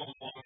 Oh,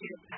It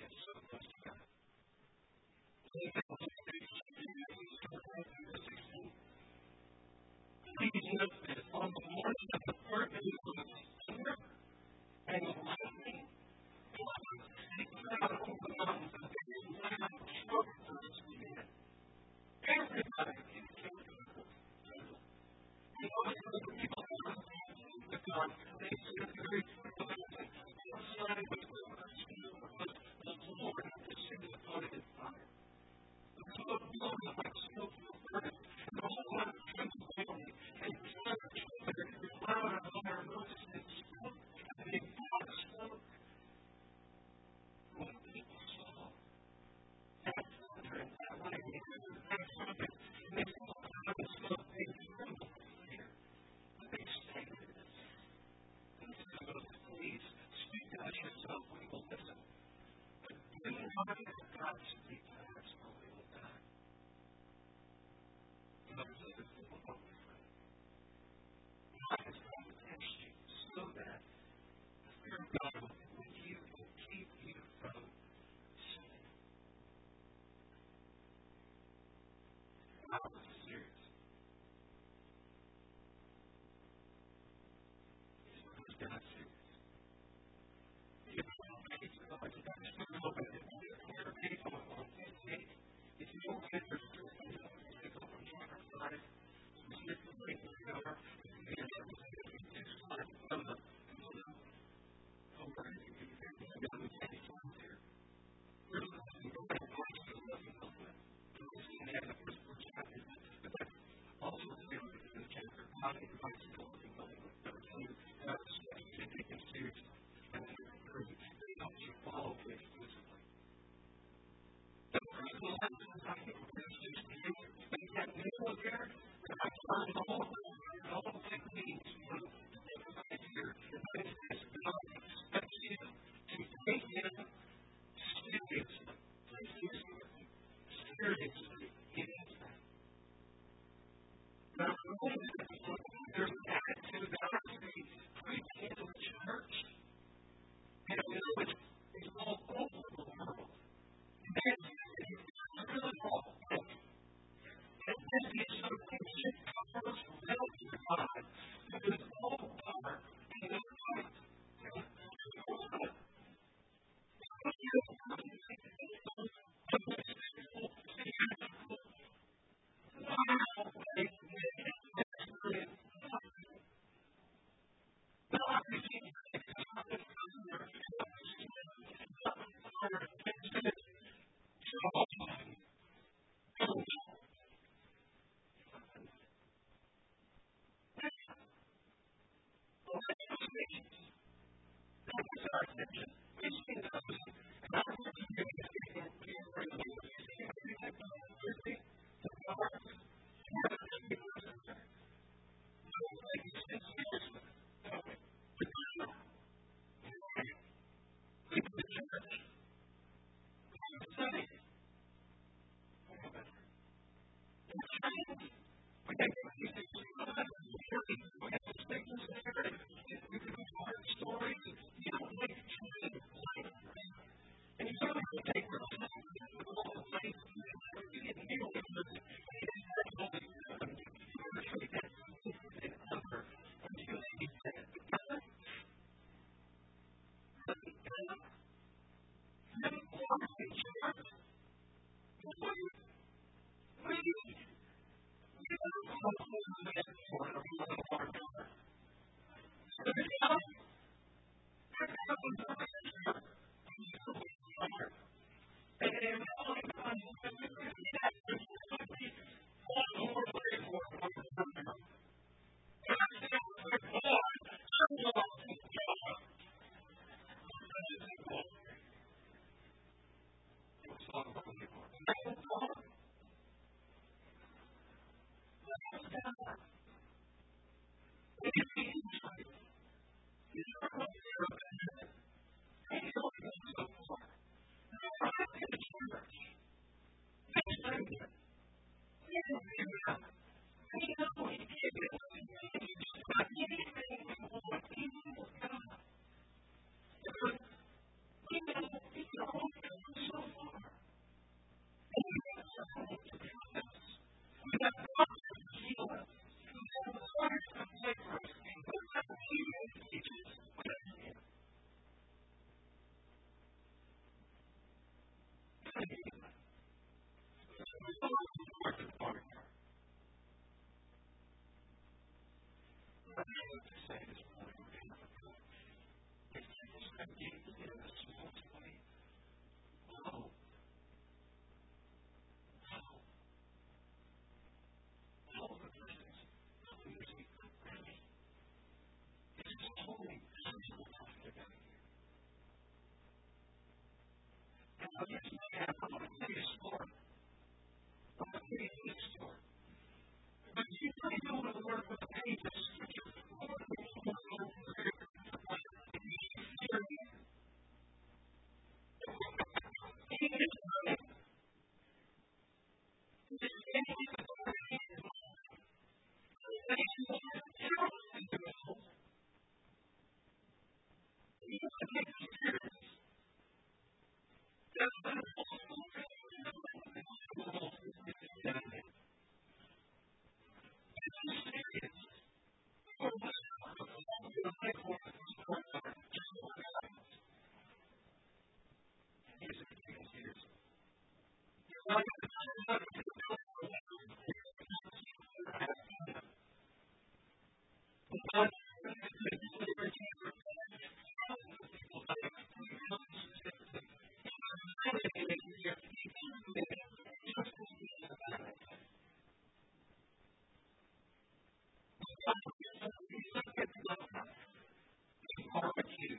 Yes. conditions of this man, I want to explore barbecue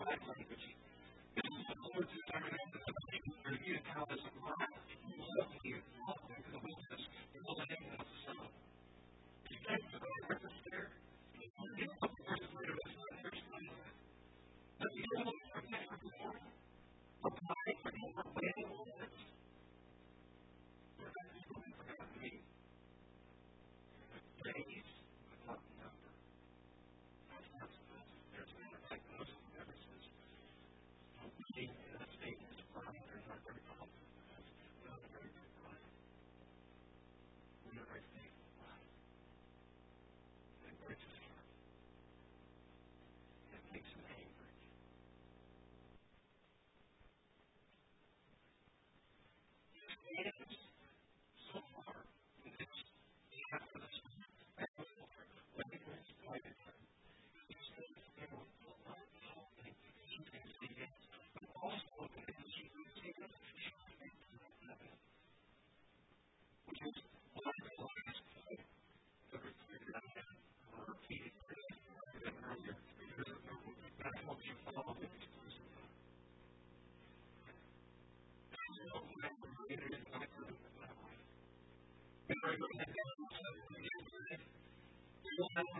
my language negative people have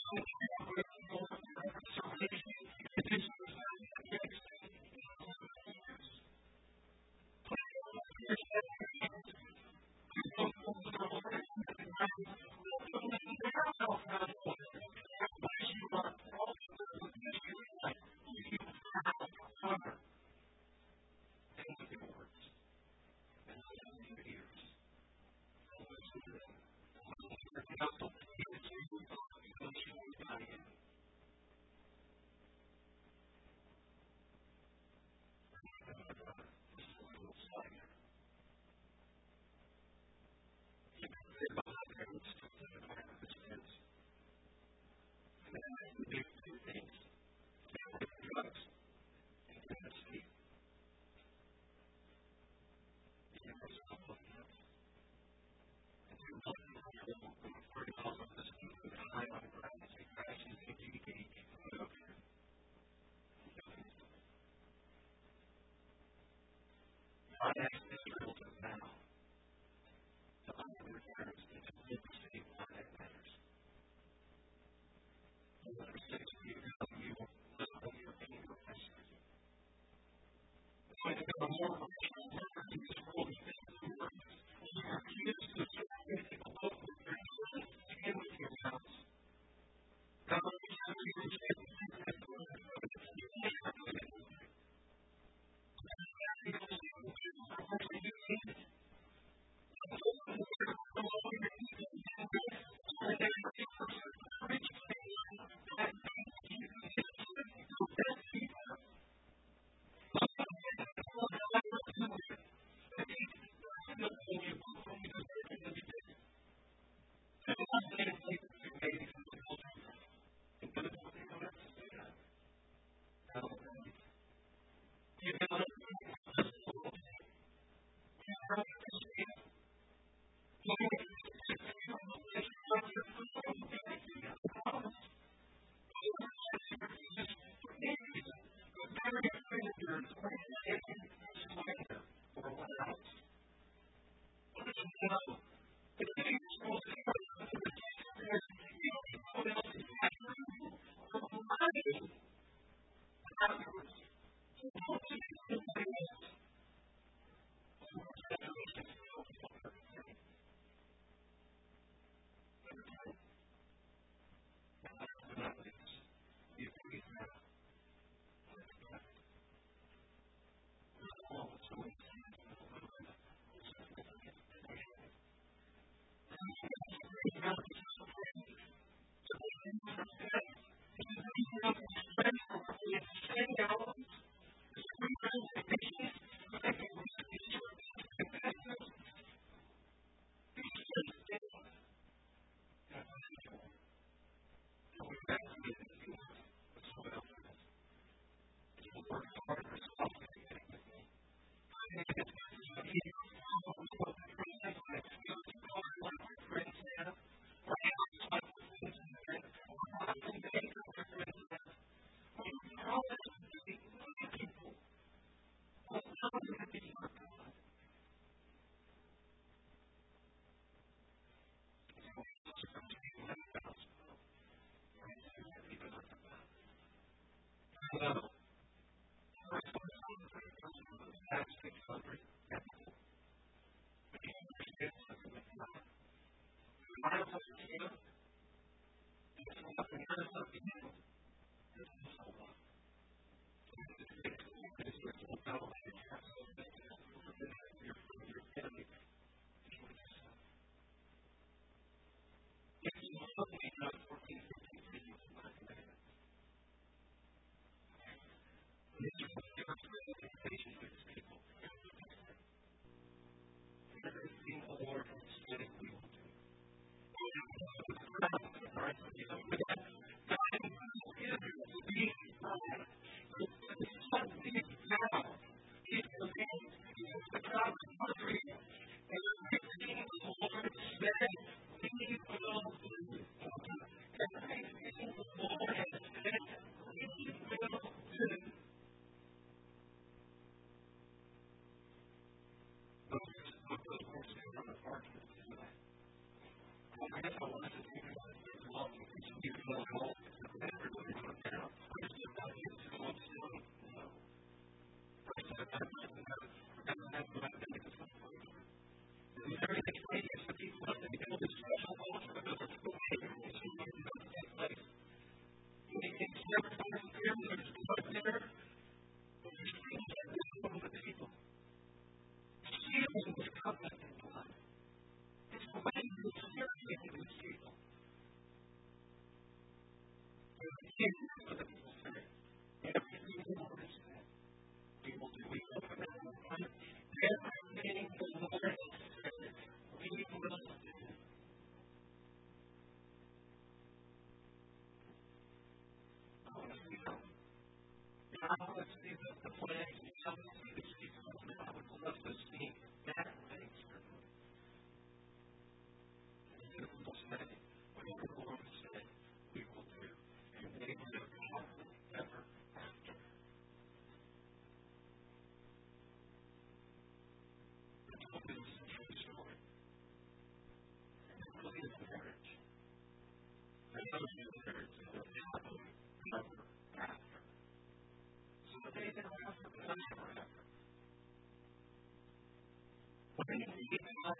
let's see the, the plagues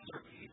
survey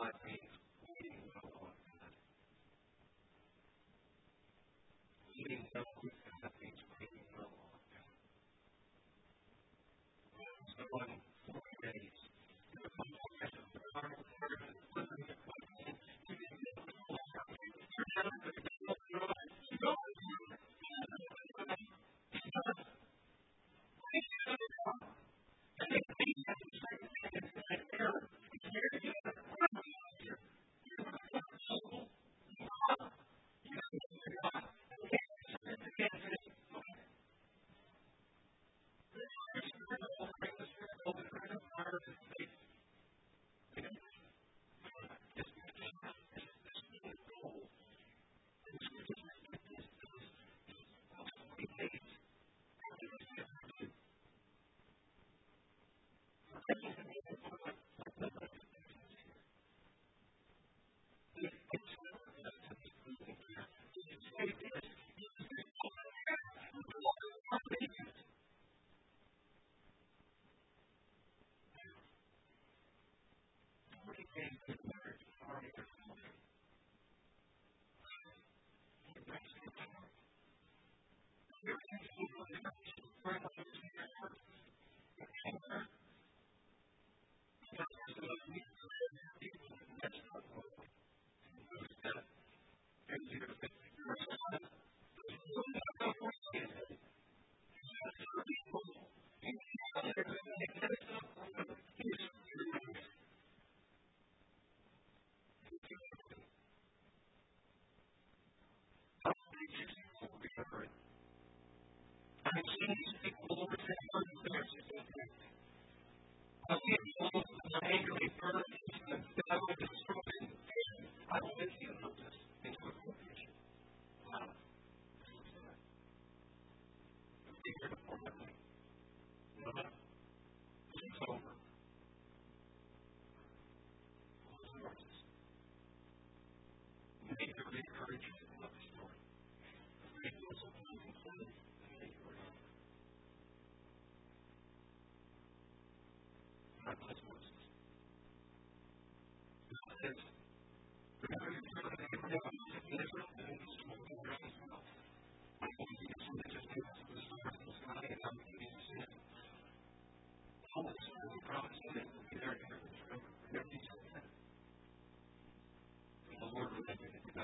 might be purpose. and encourage you to love the story. God bless Moses. God says, Remember your Abraham, Israel,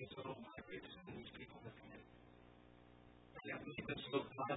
these little vibrators and these people that come in. And I